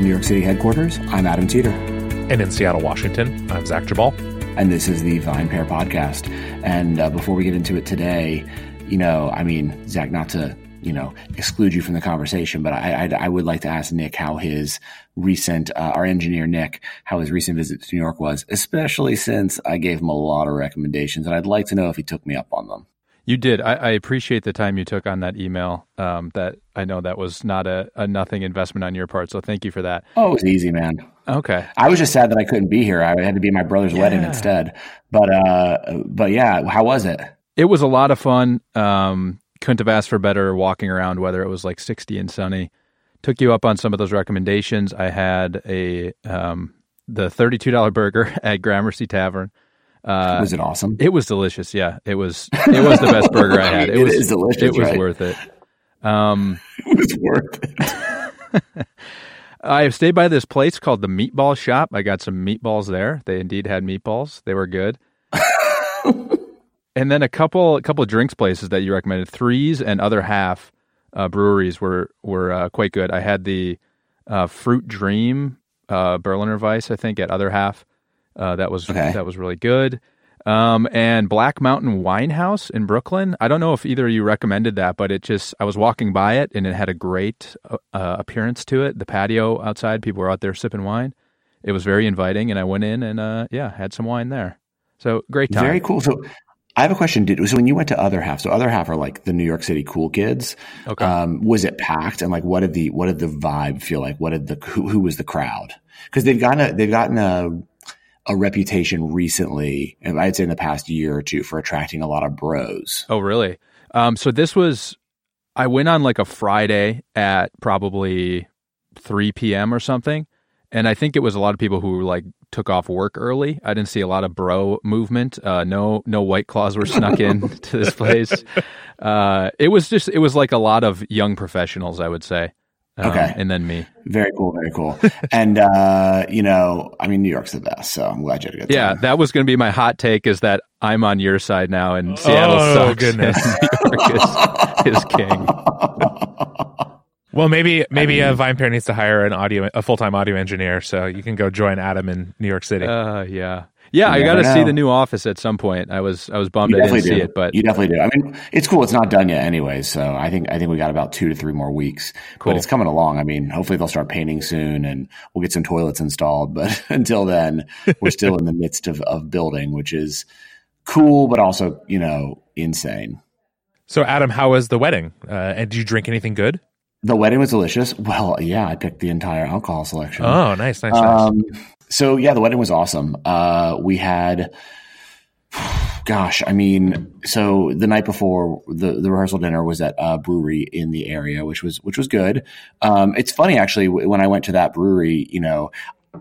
New York City headquarters, I'm Adam Teeter. And in Seattle, Washington, I'm Zach Geballe. And this is the VinePair podcast. And uh, before we get into it today, you know, I mean, Zach, not to you know exclude you from the conversation, but I I, I would like to ask Nick how his recent uh, our engineer Nick how his recent visit to New York was, especially since I gave him a lot of recommendations, and I'd like to know if he took me up on them. You did. I, I, appreciate the time you took on that email. Um, that I know that was not a, a, nothing investment on your part. So thank you for that. Oh, it was easy, man. Okay. I was just sad that I couldn't be here. I had to be my brother's yeah. wedding instead. But uh, but yeah, how was it? It was a lot of fun. Um, couldn't have asked for better walking around, whether it was like 60 and sunny. Took you up on some of those recommendations. I had a um, the $32 burger at Gramercy Tavern. Uh, was it awesome? It was delicious. Yeah, it was. It was the best burger I had. It, it was delicious. It was right? worth it. Um, it was worth it. I stayed by this place called the Meatball Shop. I got some meatballs there. They indeed had meatballs. They were good. and then a couple, a couple of drinks places that you recommended. Threes and other half uh, breweries were were uh, quite good. I had the uh, Fruit Dream uh, Berliner Weisse, I think, at other half. Uh, that was okay. that was really good. Um, and Black Mountain Wine House in Brooklyn. I don't know if either of you recommended that, but it just I was walking by it and it had a great uh, appearance to it. The patio outside, people were out there sipping wine. It was very inviting, and I went in and uh, yeah, had some wine there. So great time. Very cool. So I have a question. Did so when you went to other half? So other half are like the New York City cool kids. Okay. Um, was it packed? And like, what did the what did the vibe feel like? What did the who, who was the crowd? Because they've gotten a they've gotten a a reputation recently, and I'd say in the past year or two, for attracting a lot of bros. Oh, really? Um, so this was, I went on like a Friday at probably 3 p.m. or something. And I think it was a lot of people who like took off work early. I didn't see a lot of bro movement. Uh, no, no white claws were snuck in to this place. Uh, it was just, it was like a lot of young professionals, I would say. Um, okay. And then me. Very cool. Very cool. and, uh, you know, I mean, New York's the best. So I'm glad you had a good yeah, time. That was going to be my hot take is that I'm on your side now and Seattle oh, sucks. goodness. New York is, is king. Well, maybe maybe I mean, uh, VinePair needs to hire an audio a full time audio engineer, so you can go join Adam in New York City. Uh, yeah, yeah, I got to see the new office at some point. I was I was bummed I didn't do. see it, but you definitely do. I mean, it's cool. It's not done yet, anyway. So I think I think we got about two to three more weeks. Cool. But it's coming along. I mean, hopefully they'll start painting soon, and we'll get some toilets installed. But until then, we're still in the midst of of building, which is cool, but also you know insane. So, Adam, how was the wedding? Uh, and did you drink anything good? The wedding was delicious. Well, yeah, I picked the entire alcohol selection. Oh, nice, nice, um, nice. So yeah, the wedding was awesome. Uh, we had, gosh, I mean, so the night before the, the rehearsal dinner was at a brewery in the area, which was which was good. Um, it's funny actually when I went to that brewery, you know,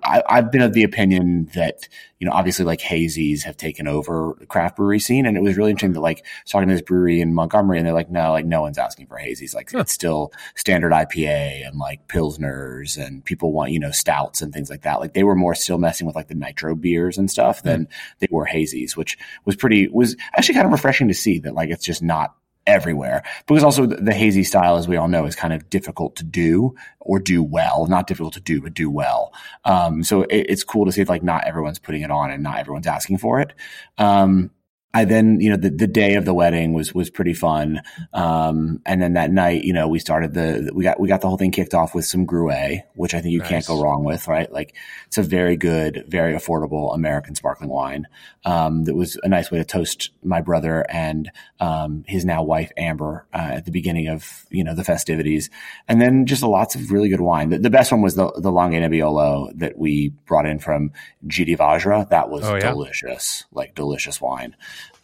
I, have been of the opinion that you know obviously like hazies have taken over the craft brewery scene, and it was really interesting that like talking to this brewery in Montgomery, and they're like, no, like no one's asking for hazies, like huh. it's still standard IPA and like pilsners, and people want you know stouts and things like that. Like they were more still messing with like the nitro beers and stuff than mm. they were hazies, which was pretty was actually kind of refreshing to see that like it's just not everywhere because also the hazy style, as we all know, is kind of difficult to do or do well. Not difficult to do, but do well. Um, so it, it's cool to see like not everyone's putting it on and not everyone's asking for it. Um, I then, you know, the, the day of the wedding was, was pretty fun. Um, and then that night, you know, we started the, we got, we got the whole thing kicked off with some Gruet, which I think you nice. can't go wrong with, right? Like it's a very good, very affordable American sparkling wine. Um, that was a nice way to toast my brother and, um, his now wife, Amber, uh, at the beginning of, you know, the festivities. And then just lots of really good wine. The, the best one was the, the Langhe Nebbiolo that we brought in from GD Vajra. That was oh, yeah? delicious, like delicious wine.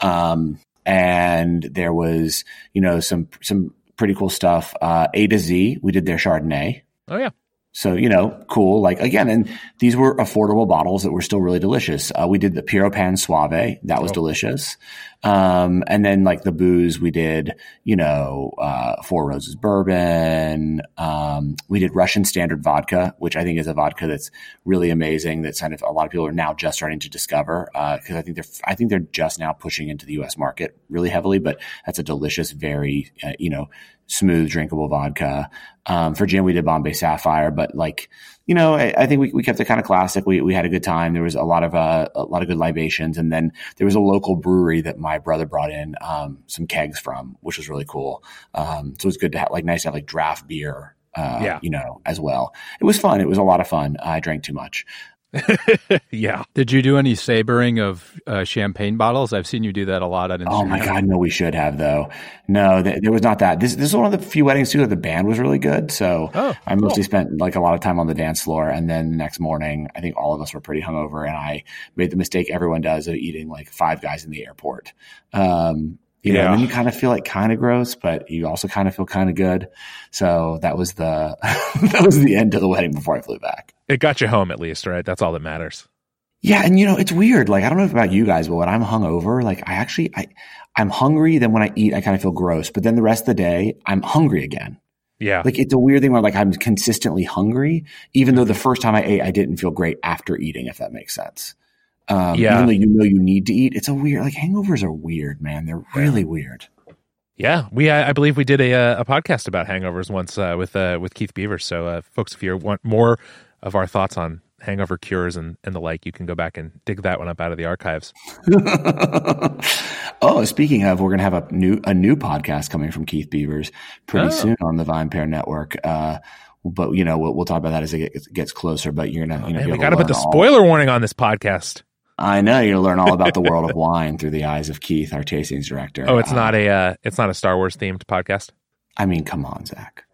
Um, and there was, you know, some, some pretty cool stuff. Uh, A to Z, we did their Chardonnay. Oh, yeah. So, you know, cool. Like again, and these were affordable bottles that were still really delicious. Uh, we did the Pieropan Soave. That was oh. delicious. Um, and then like the booze, we did, you know, uh, Four Roses bourbon. Um, we did Russian standard vodka, which I think is a vodka that's really amazing. That kind of a lot of people are now just starting to discover because uh, I think they're I think they're just now pushing into the U.S. market really heavily. But that's a delicious, very uh, you know smooth, drinkable vodka. Um, for gin, we did Bombay Sapphire, but like, you know, I, I think we, we kept it kind of classic. We, we had a good time. There was a lot of, uh, a lot of good libations. And then there was a local brewery that my brother brought in, um, some kegs from, which was really cool. Um, so it was good to have, like, nice to have like draft beer, uh, yeah. you know, as well. It was fun. It was a lot of fun. I drank too much. yeah. Did you do any sabering of uh, champagne bottles? I've seen you do that a lot on Instagram. Oh my god, no, we should have though. No, th- there was not that. This this is one of the few weddings too that the band was really good. So oh, I mostly cool. spent like a lot of time on the dance floor, and then the next morning, I think all of us were pretty hungover, and I made the mistake everyone does of eating like five guys in the airport. Um, you know, yeah. and then you kind of feel like kind of gross, but you also kind of feel kind of good. So that was the that was the end of the wedding before I flew back. It got you home at least, right? That's all that matters. Yeah, and you know, it's weird. Like I don't know about you guys, but when I'm hungover, like I actually I I'm hungry, then when I eat, I kind of feel gross. But then the rest of the day, I'm hungry again. Yeah. Like it's a weird thing where like I'm consistently hungry, even though mm-hmm. the first time I ate, I didn't feel great after eating, if that makes sense. Um, yeah. Even though you know you need to eat, it's a weird. Like hangovers are weird, man. They're really weird. Yeah, we I, I believe we did a uh, a podcast about hangovers once uh, with uh, with Keith Beaver. So, uh, folks, if you want more of our thoughts on hangover cures and, and the like, you can go back and dig that one up out of the archives. oh, speaking of, we're gonna have a new a new podcast coming from Keith Beavers pretty oh. soon on the VinePair Network. Uh, but you know we'll, we'll, talk about that as it gets closer. But you're gonna, you know, oh, man, we got to put the spoiler warning on this podcast. I know you learn all about the world of wine through the eyes of Keith, our tastings director. Oh, it's not a uh, it's not a Star Wars themed podcast. I mean, come on, Zach.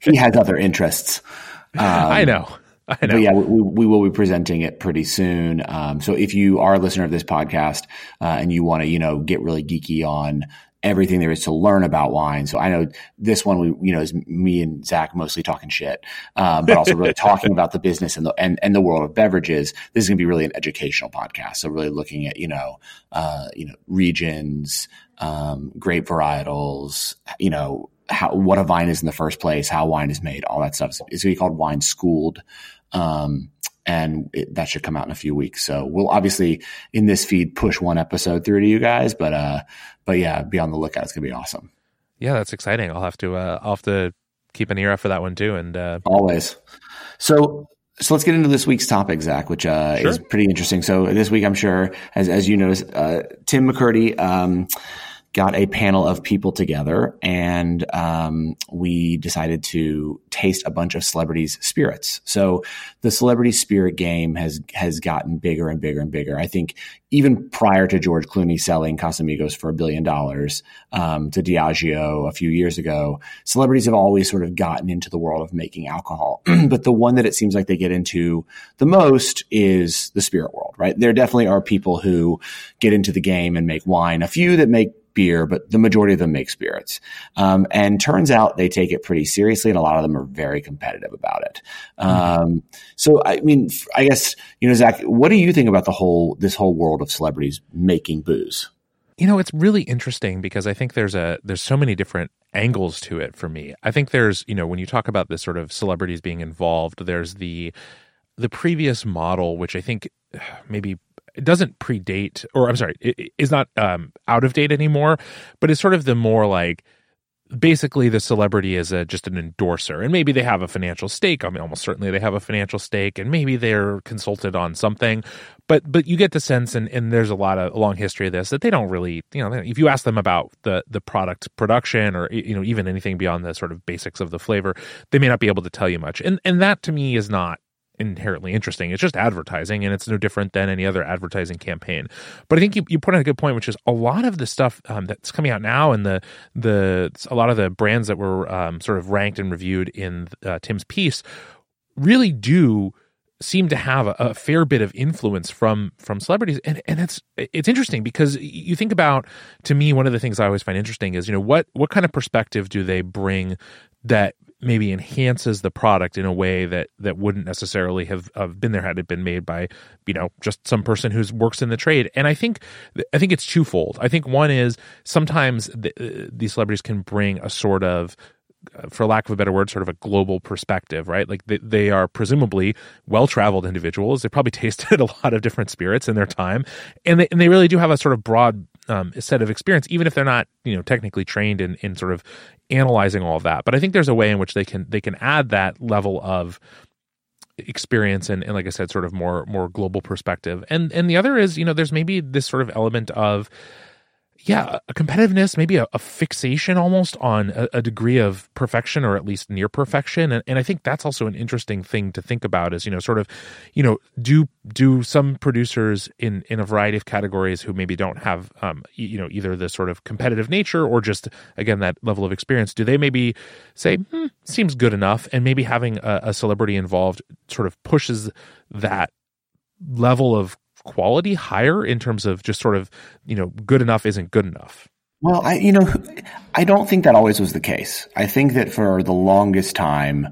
he has other interests. Um, I know. I know. But yeah, we, we, will be presenting it pretty soon. Um, so if you are a listener of this podcast uh, and you want to, you know, get really geeky on everything there is to learn about wine. So I know this one, we, you know, is me and Zach mostly talking shit, um, but also really talking about the business and the, and, and the world of beverages. This is going to be really an educational podcast. So really looking at, you know, uh, you know, regions, um, grape varietals, you know, how, what a vine is in the first place, how wine is made, all that stuff. It's going to be called Wine Schooled. Um, and it, that should come out in a few weeks. So we'll obviously in this feed push one episode through to you guys, but uh, but yeah, be on the lookout. It's gonna be awesome. Yeah, that's exciting. I'll have to uh, I'll have to keep an ear out for that one too. And uh, always. So so let's get into this week's topic, Zach, which uh, sure. is pretty interesting. So this week, I'm sure, as as you noticed, uh, Tim McKirdy. Um, got a panel of people together and um, we decided to taste a bunch of celebrities' spirits. So the celebrity spirit game has has gotten bigger and bigger and bigger. I think even prior to George Clooney selling Casamigos for a billion dollars um, to Diageo a few years ago, celebrities have always sort of gotten into the world of making alcohol. but the one that it seems like they get into the most is the spirit world, right? There definitely are people who get into the game and make wine. A few that make beer, but the majority of them make spirits. Um, and turns out they take it pretty seriously, and a lot of them are very competitive about it. Mm-hmm. Um, so, I mean, I guess you know, Zach, what do you think about the whole this whole world of celebrities making booze? You know, it's really interesting because I think there's a there's so many different angles to it for me. I think there's you know when you talk about this sort of celebrities being involved, there's the the previous model, which I think maybe it doesn't predate, or I'm sorry, it is not um, out of date anymore, but it's sort of the more like basically the celebrity is a, just an endorser and maybe they have a financial stake. I mean almost certainly they have a financial stake and maybe they're consulted on something. But but you get the sense and, and there's a lot of a long history of this that they don't really you know if you ask them about the the product production or you know even anything beyond the sort of basics of the flavor they may not be able to tell you much. And and that to me is not inherently interesting. It's just advertising, and it's no different than any other advertising campaign. But I think you, you put on a good point, which is a lot of the stuff um, that's coming out now, and the the a lot of the brands that were um, sort of ranked and reviewed in uh, Tim's piece really do seem to have a, a, fair bit of influence from from celebrities and and it's it's interesting because you think about to me one of the things I always find interesting is you know what what kind of perspective do they bring that maybe enhances the product in a way that that wouldn't necessarily have, have been there had it been made by you know just some person who works in the trade and i think i think it's twofold i think one is sometimes the, uh, these celebrities can bring a sort of uh, for lack of a better word, sort of a global perspective, right? Like they, they are presumably well traveled individuals. They probably tasted a lot of different spirits in their time, and they, and they really do have a sort of broad um, set of experience, even if they're not, you know, technically trained in, in sort of analyzing all of that. But I think there's a way in which they can they can add that level of experience and, and like I said, sort of more more global perspective. And and the other is, you know, there's maybe this sort of element of yeah, a competitiveness, maybe a, a fixation almost on a, a, degree of perfection or at least near perfection. And, and I think that's also an interesting thing to think about is, you know, sort of, you know, do, do some producers in, in a variety of categories who maybe don't have, um, you know, either the sort of competitive nature or just, again, that level of experience, do they maybe say, hmm, seems good enough? And maybe having a, a celebrity involved sort of pushes that level of quality higher in terms of just sort of you know good enough isn't good enough? Well i you know i don't think that always was the case. I think that for the longest time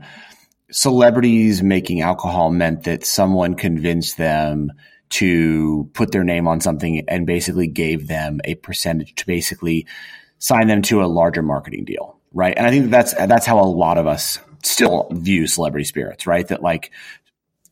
celebrities making alcohol meant that someone convinced them to put their name on something and basically gave them a percentage to basically sign them to a larger marketing deal right? And i think that's that's how a lot of us still view celebrity spirits right? That like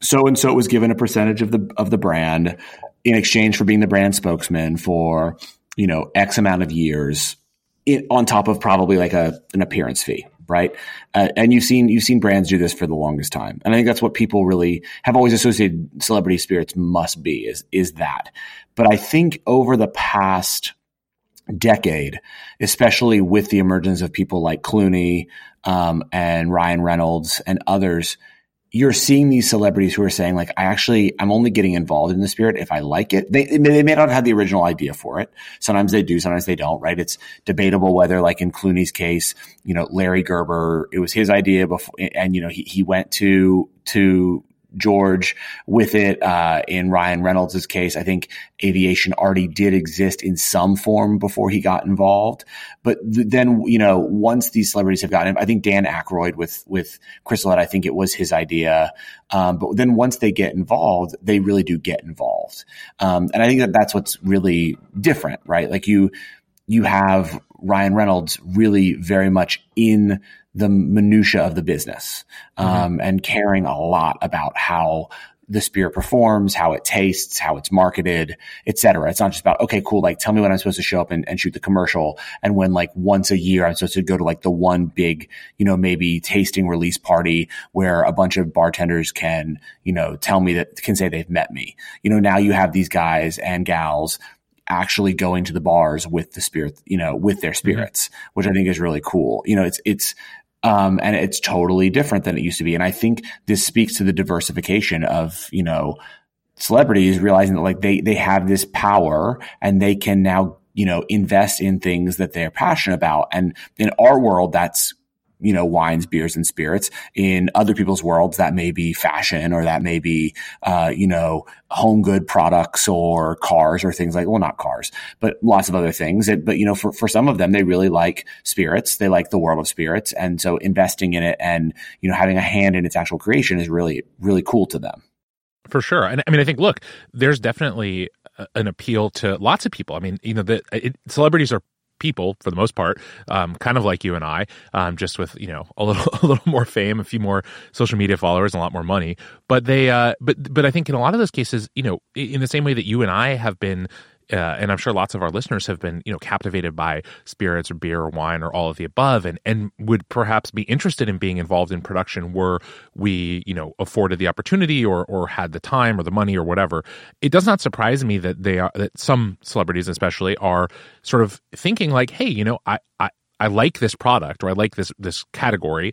so and so was given a percentage of the of the brand in exchange for being the brand spokesman for you know x amount of years in, on top of probably like a an appearance fee right? Uh, and you've seen you've seen brands do this for the longest time. And i think that's what people really have always associated celebrity spirits must be is is that. But i think over the past decade especially with the emergence of people like clooney um, and ryan reynolds and others you're seeing these celebrities who are saying like, I actually, I'm only getting involved in the spirit if I like it. They, they may not have had the original idea for it. Sometimes they do, sometimes they don't, right? It's debatable whether like in Clooney's case, you know, Larry Gerber, it was his idea before, and you know, he, he went to, to George with it. Uh, in Ryan Reynolds' case, I think aviation already did exist in some form before he got involved. But th- then, you know, once these celebrities have gotten, I think Dan Aykroyd with with Crystal, I think it was his idea. Um, but then once they get involved, they really do get involved. Um, and I think that that's what's really different, right? Like you you have Ryan Reynolds really very much in the minutia of the business um, mm-hmm. and caring a lot about how the spirit performs, how it tastes, how it's marketed, etc. It's not just about, okay, cool. Like tell me when I'm supposed to show up and, and, shoot the commercial. And when like once a year, I'm supposed to go to like the one big, you know, maybe tasting release party where a bunch of bartenders can, you know, tell me that can say they've met me. You know, now you have these guys and gals actually going to the bars with the spirit, you know, with their mm-hmm. spirits, mm-hmm. which I think is really cool. You know, it's, it's, um, and it's totally different than it used to be. And I think this speaks to the diversification of, you know, celebrities realizing that like they, they have this power and they can now, you know, invest in things that they're passionate about. And in our world, that's you know, wines, beers, and spirits. In other people's worlds, that may be fashion or that may be, uh, you know, home good products or cars or things like, well, not cars, but lots of other things. It, but, you know, for, for some of them, they really like spirits. They like the world of spirits. And so investing in it and, you know, having a hand in its actual creation is really, really cool to them. For sure. And I mean, I think, look, there's definitely an appeal to lots of people. I mean, you know, the it, celebrities are people for the most part, um, kind of like you and I, um, just with you know a little a little more fame, a few more social media followers, and a lot more money. But they, uh, but but I think in a lot of those cases, you know, in the same way that you and I have been uh, and I'm sure lots of our listeners have been, you know, captivated by spirits or beer or wine or all of the above, and and would perhaps be interested in being involved in production were we, you know, afforded the opportunity or or had the time or the money or whatever. It does not surprise me that they are that some celebrities, especially, are sort of thinking like, hey, you know, I I, I like this product or I like this this category,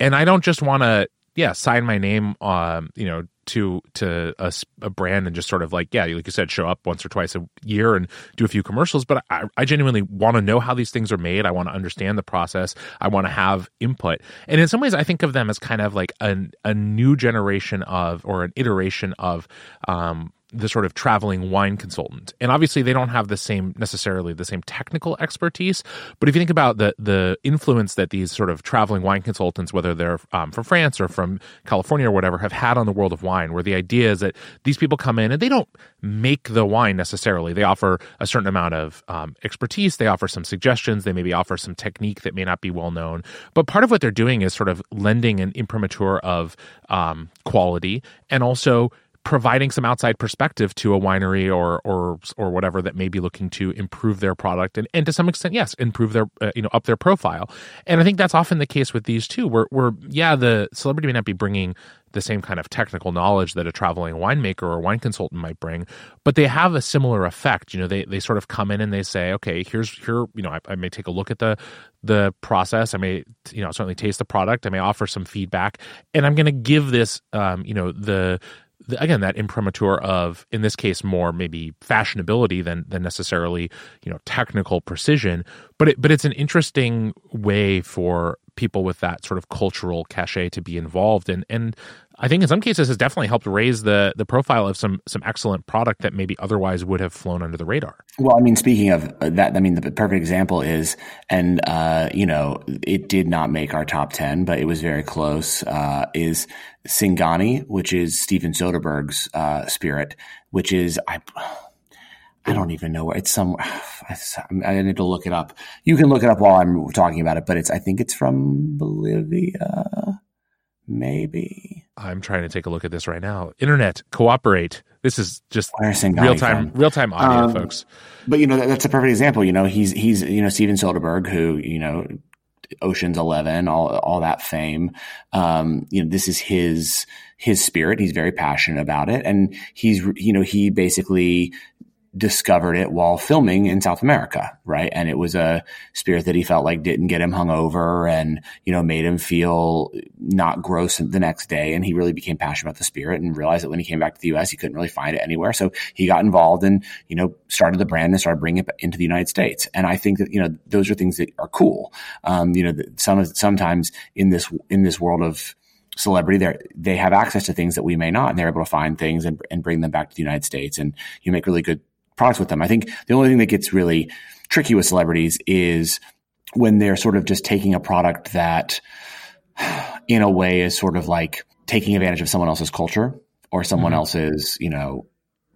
and I don't just want to yeah sign my name um you know to to a, a, brand and just sort of like yeah like you said show up once or twice a year and do a few commercials. But i, I genuinely want to know how these things are made. I want to understand the process. I want to have input. And in some ways i think of them as kind of like a, a new generation of or an iteration of um, the sort of traveling wine consultant. And obviously they don't have the same necessarily the same technical expertise, but if you think about the the influence that these sort of traveling wine consultants whether they're um, from France or from California or whatever have had on the world of wine where the idea is that these people come in and they don't make the wine necessarily. They offer a certain amount of um, expertise, they offer some suggestions, they maybe offer some technique that may not be well known. But part of what they're doing is sort of lending an imprimatur of um, quality and also providing some outside perspective to a winery or or or whatever that may be looking to improve their product and, and to some extent yes improve their uh, you know up their profile and i think that's often the case with these too where where yeah the celebrity may not be bringing the same kind of technical knowledge that a traveling winemaker or wine consultant might bring, but they have a similar effect. You know, they, they sort of come in and they say, okay, here's here, you know, I, I may take a look at the the process. I may, you know, certainly taste the product. I may offer some feedback, and I'm going to give this, um, you know, the again that imprimatur of in this case more maybe fashionability than than necessarily you know technical precision but it but it's an interesting way for people with that sort of cultural cachet to be involved and and I think in some cases has definitely helped raise the the profile of some some excellent product that maybe otherwise would have flown under the radar. Well, I mean, speaking of that, I mean the perfect example is, and uh, you know, it did not make our top ten, but it was very close. Uh, is Singani, which is Steven Soderbergh's uh, spirit, which is I. I don't even know where it's some. I need to look it up. You can look it up while I'm talking about it, but it's. I think it's from Bolivia, maybe. I'm trying to take a look at this right now. Internet, cooperate. This is just real time, real time audio, um, folks. But you know that, that's a perfect example. You know, he's he's you know Steven Soderbergh, who you know Ocean's Eleven, all all that fame. Um, you know, this is his his spirit. He's very passionate about it, and he's you know he basically discovered it while filming in South America, right? And it was a spirit that he felt like didn't get him hungover and, you know, made him feel not gross the next day. And he really became passionate about the spirit and realized that when he came back to the US, he couldn't really find it anywhere. So he got involved and, you know, started the brand and started bringing it into the United States. And I think that, you know, those are things that are cool. Um, you know, some, sometimes in this, in this world of, celebrity they they have access to things that we may not and they're able to find things and, and bring them back to the united states and you make really good products with them. I think the only thing that gets really tricky with celebrities is when they're sort of just taking a product that in a way is sort of like taking advantage of someone else's culture or someone mm-hmm. else's, you know,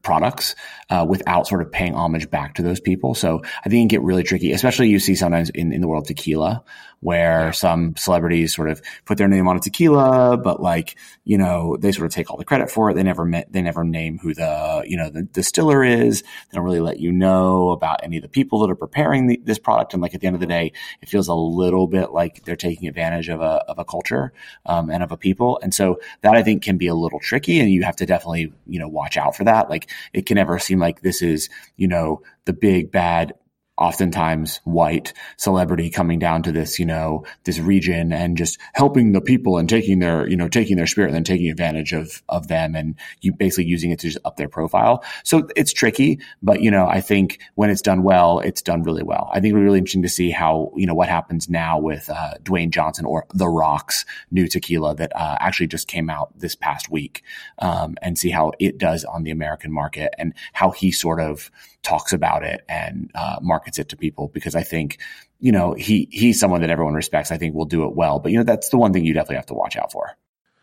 products uh, without sort of paying homage back to those people. So I think it can get really tricky, especially you see sometimes in, in the world of tequila where yeah. some celebrities sort of put their name on a tequila, but like, you know, they sort of take all the credit for it. They never met, they never name who the, you know, the distiller is. They don't really let you know about any of the people that are preparing the, this product. And like at the end of the day, it feels a little bit like they're taking advantage of a, of a culture, um, and of a people. And so that I think can be a little tricky and you have to definitely, you know, watch out for that. Like it can never seem like this is, you know, the big bad oftentimes white celebrity coming down to this, you know, this region and just helping the people and taking their, you know, taking their spirit and then taking advantage of, of them and you basically using it to just up their profile. So it's tricky, but, you know, I think when it's done well, it's done really well. I think it'll be really interesting to see how, you know, what happens now with, uh, Dwayne Johnson or The Rock's new tequila that, uh, actually just came out this past week, um, and see how it does on the American market and how he sort of, talks about it and uh, markets it to people because I think you know he he's someone that everyone respects. I think will do it well, but you know that's the one thing you definitely have to watch out for.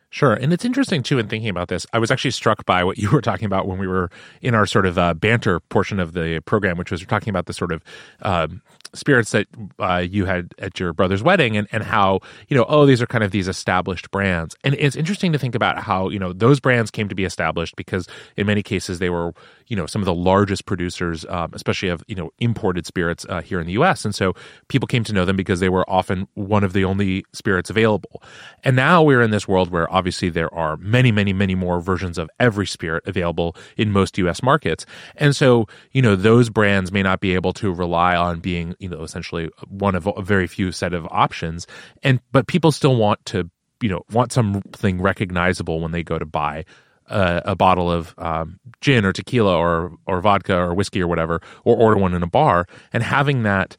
Sure. And it's interesting, too, in thinking about this. I was actually struck by what you were talking about when we were in our sort of uh, banter portion of the program, which was talking about the sort of um, spirits that uh, you had at your brother's wedding and, and how, you know, oh, these are kind of these established brands. And it's interesting to think about how, you know, those brands came to be established because in many cases they were, you know, some of the largest producers, um, especially of, you know, imported spirits uh, here in the US. And so people came to know them because they were often one of the only spirits available. And now we're in this world where obviously there are many, many, many more versions of every spirit available in most US markets. And so, you know, those brands may not be able to rely on being you know essentially one of a very few set of options. And but people still want to you know want something recognizable when they go to buy a, a bottle of um, gin or tequila or or vodka or whiskey or whatever or order one in a bar. And having that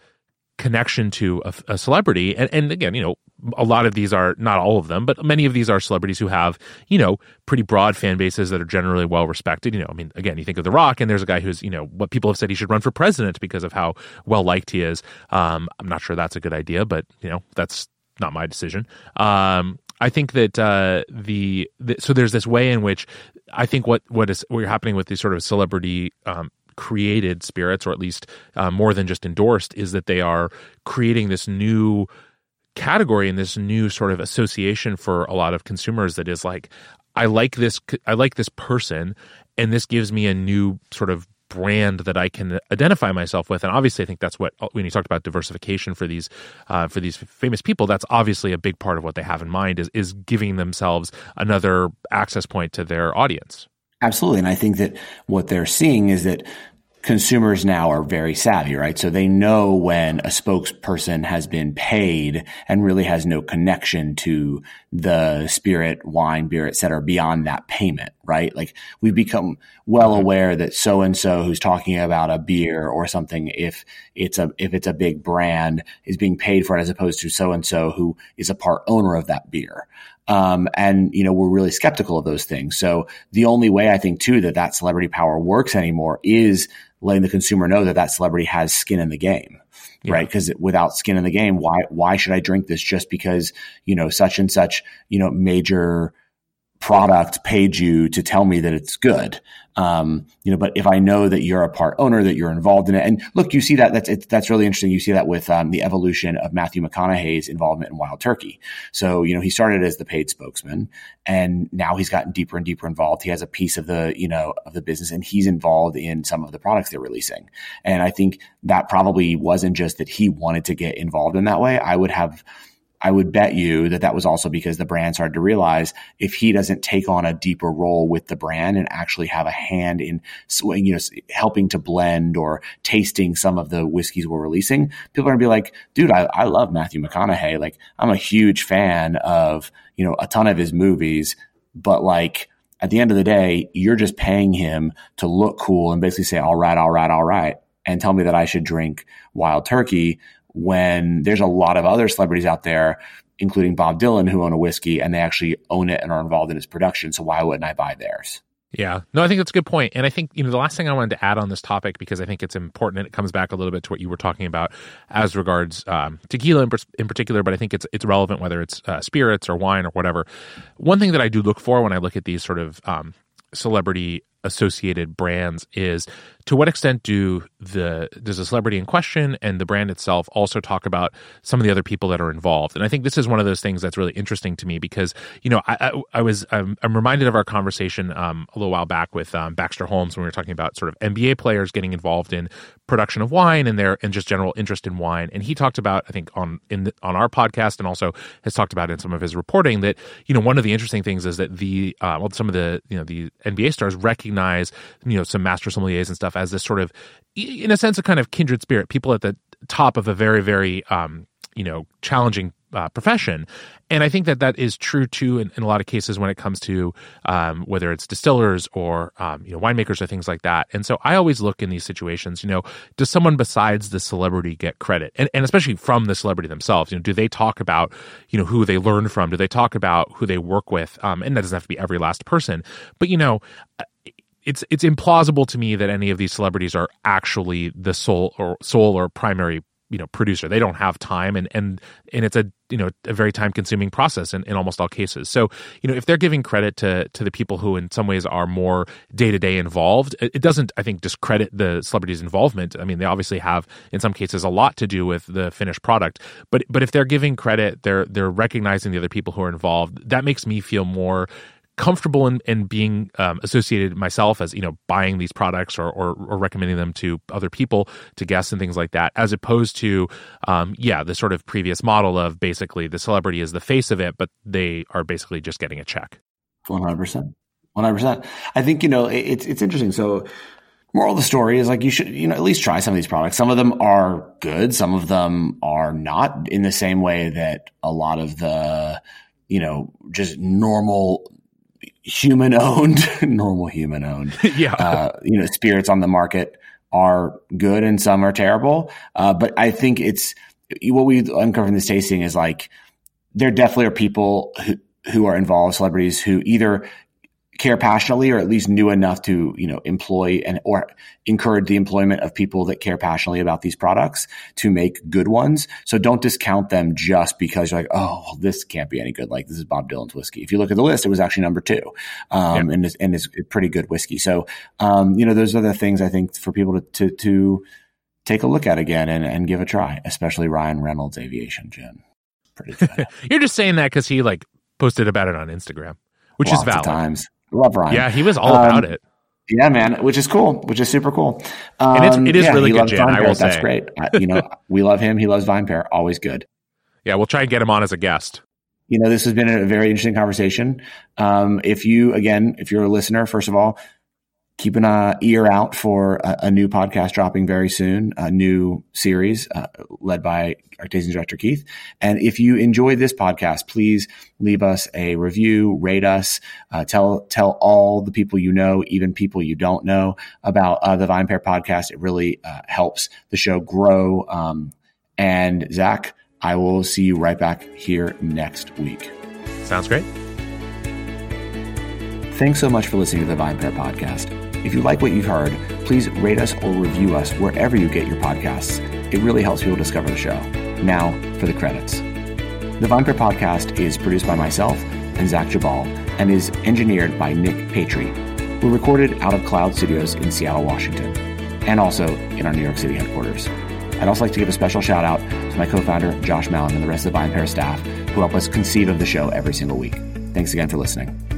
connection to a, a celebrity. And, and again, you know, a lot of these are not all of them, but many of these are celebrities who have, you know, pretty broad fan bases that are generally well respected. You know, I mean, again, you think of The Rock, and there's a guy who's, you know, what people have said he should run for president because of how well liked he is. Um, I'm not sure that's a good idea, but you know, that's not my decision. Um, I think that uh, the, the, so there's this way in which I think what what is what you're happening with these sort of celebrity um, created spirits, or at least uh, more than just endorsed, is that they are creating this new category and this new sort of association for a lot of consumers that is like I like this I like this person and this gives me a new sort of brand that I can identify myself with. And obviously, I think that's what when you talked about diversification for these uh, for these famous people, that's obviously a big part of what they have in mind is is giving themselves another access point to their audience. Absolutely, and I think that what they're seeing is that consumers now are very savvy, right? So they know when a spokesperson has been paid and really has no connection to the spirit, wine, beer, et cetera, beyond that payment, right? Like we've become well mm-hmm. aware that so and so who's talking about a beer or something, if it's a, if it's a big brand is being paid for it as opposed to so and so who is a part owner of that beer. Um, and you know we're really skeptical of those things. So the only way I think too that that celebrity power works anymore is letting the consumer know that that celebrity has skin in the game. Yeah. Right. Cause without skin in the game, why, why should I drink this just because, you know, such and such, you know, major product paid you to tell me that it's good. Um, you know, but if I know that you're a part owner, that you're involved in it, and look, you see that that's that's really interesting. You see that with um, the evolution of Matthew McConaughey's involvement in Wild Turkey. So you know, he started as the paid spokesman, and now he's gotten deeper and deeper involved. He has a piece of the you know of the business, and he's involved in some of the products they're releasing. And I think that probably wasn't just that he wanted to get involved in that way. I would have I would bet you that that was also because the brand started to realize if he doesn't take on a deeper role with the brand and actually have a hand in, you know, helping to blend or tasting some of the whiskeys we're releasing, people are gonna be like, dude, I, I love Matthew McConaughey. Like, I'm a huge fan of, you know, a ton of his movies, but like, at the end of the day, you're just paying him to look cool and basically say, all right, all right, all right, and tell me that I should drink wild turkey when there's a lot of other celebrities out there, including Bob Dylan, who own a whiskey and they actually own it and are involved in its production. So why wouldn't I buy theirs? Yeah, no, I think that's a good point. And I think, you know, the last thing I wanted to add on this topic, because I think it's important and it comes back a little bit to what you were talking about as regards um, tequila in, in, particular, but I think it's, it's relevant whether it's uh, spirits or wine or whatever. One thing that I do look for when I look at these sort of um, celebrity associated brands is to what extent do the does the celebrity in question and the brand itself also talk about some of the other people that are involved? And i think this is one of those things that's really interesting to me because you know i, I, I was I'm, I'm, reminded of our conversation um, a little while back with um, baxter holmes when we were talking about sort of nba players getting involved in production of wine and their and just general interest in wine. And he talked about i think on in the, on our podcast and also has talked about in some of his reporting that you know one of the interesting things is that the uh, well some of the you know the nba stars recognize you know, some master sommeliers and stuff as this sort of, in a sense, a kind of kindred spirit, people at the top of a very, very, um, you know, challenging uh, profession. And I think that that is true too in, in a lot of cases when it comes to um, whether it's distillers or um, you know winemakers or things like that. And so I always look in these situations, you know, does someone besides the celebrity get credit, and, and especially from the celebrity themselves? You know, do they talk about you know who they learn from? Do they talk about who they work with? Um, and that doesn't have to be every last person, but you know it's it's implausible to me that any of these celebrities are actually the sole or sole or primary you know producer. They don't have time and and and it's a you know a very time consuming process in, in almost all cases. So you know if they're giving credit to to the people who in some ways are more day to day involved it, it, doesn't i think discredit the celebrities involvement. I mean they obviously have in some cases a lot to do with the finished product. But but if they're giving credit they're they're recognizing the other people who are involved that makes me feel more comfortable in, in being um, associated myself as you know buying these products or, or, or recommending them to other people to guests and things like that as opposed to um, yeah the sort of previous model of basically the celebrity is the face of it but they are basically just getting a check. 100% 100% i think you know it's it's interesting. So moral of the story is like you should you know at least try some of these products. Some of them are good. Some of them are not in the same way that a lot of the you know just normal human owned, normal human owned, yeah, uh, you know, spirits on the market are good and some are terrible. Uh, but I think it's what we uncover in this tasting is like there definitely are people who who are involved, celebrities who either care passionately or at least knew enough to you know employ and or encourage the employment of people that care passionately about these products to make good ones. So don't discount them just because you're like oh this can't be any good. Like this is bob dylan's whiskey. If you look at the list it was actually number two um, yeah. and, it's, and it's pretty good whiskey. So um, you know those are the things i think for people to to, to take a look at again and, and give a try especially ryan reynolds aviation gin. Pretty good. You're just saying that because he like posted about it on instagram which Lots is valid. times Love Ryan. Yeah, he was all um, about it. Yeah, man, which is cool, which is super cool. Um, and it's, it is yeah, really good gin, I will That's say. great. you know, we love him. He loves VinePair. Always good. Yeah, we'll try and get him on as a guest. You know, this has been a very interesting conversation. Um, if you, again, if you're a listener, first of all, keep an uh, ear out for a, a, new podcast dropping very soon, a new series uh, led by tasting director, Keith. And if you enjoy this podcast, please leave us a review, rate us, uh, tell, tell all the people you know, even people you don't know about uh, the VinePair podcast. It really uh, helps the show grow. Um, and Zach, I will see you right back here next week. Sounds great. Thanks so much for listening to the VinePair podcast. If you like what you've heard, please rate us or review us wherever you get your podcasts. It really helps people discover the show. Now for the credits. The VinePair podcast is produced by myself and Zach Geballe and is engineered by Nick Patry. We're recorded out of Cloud Studios in Seattle, Washington, and also in our New York City headquarters. I'd also like to give a special shout out to my co-founder, Josh Malin, and the rest of the VinePair staff who help us conceive of the show every single week. Thanks again for listening.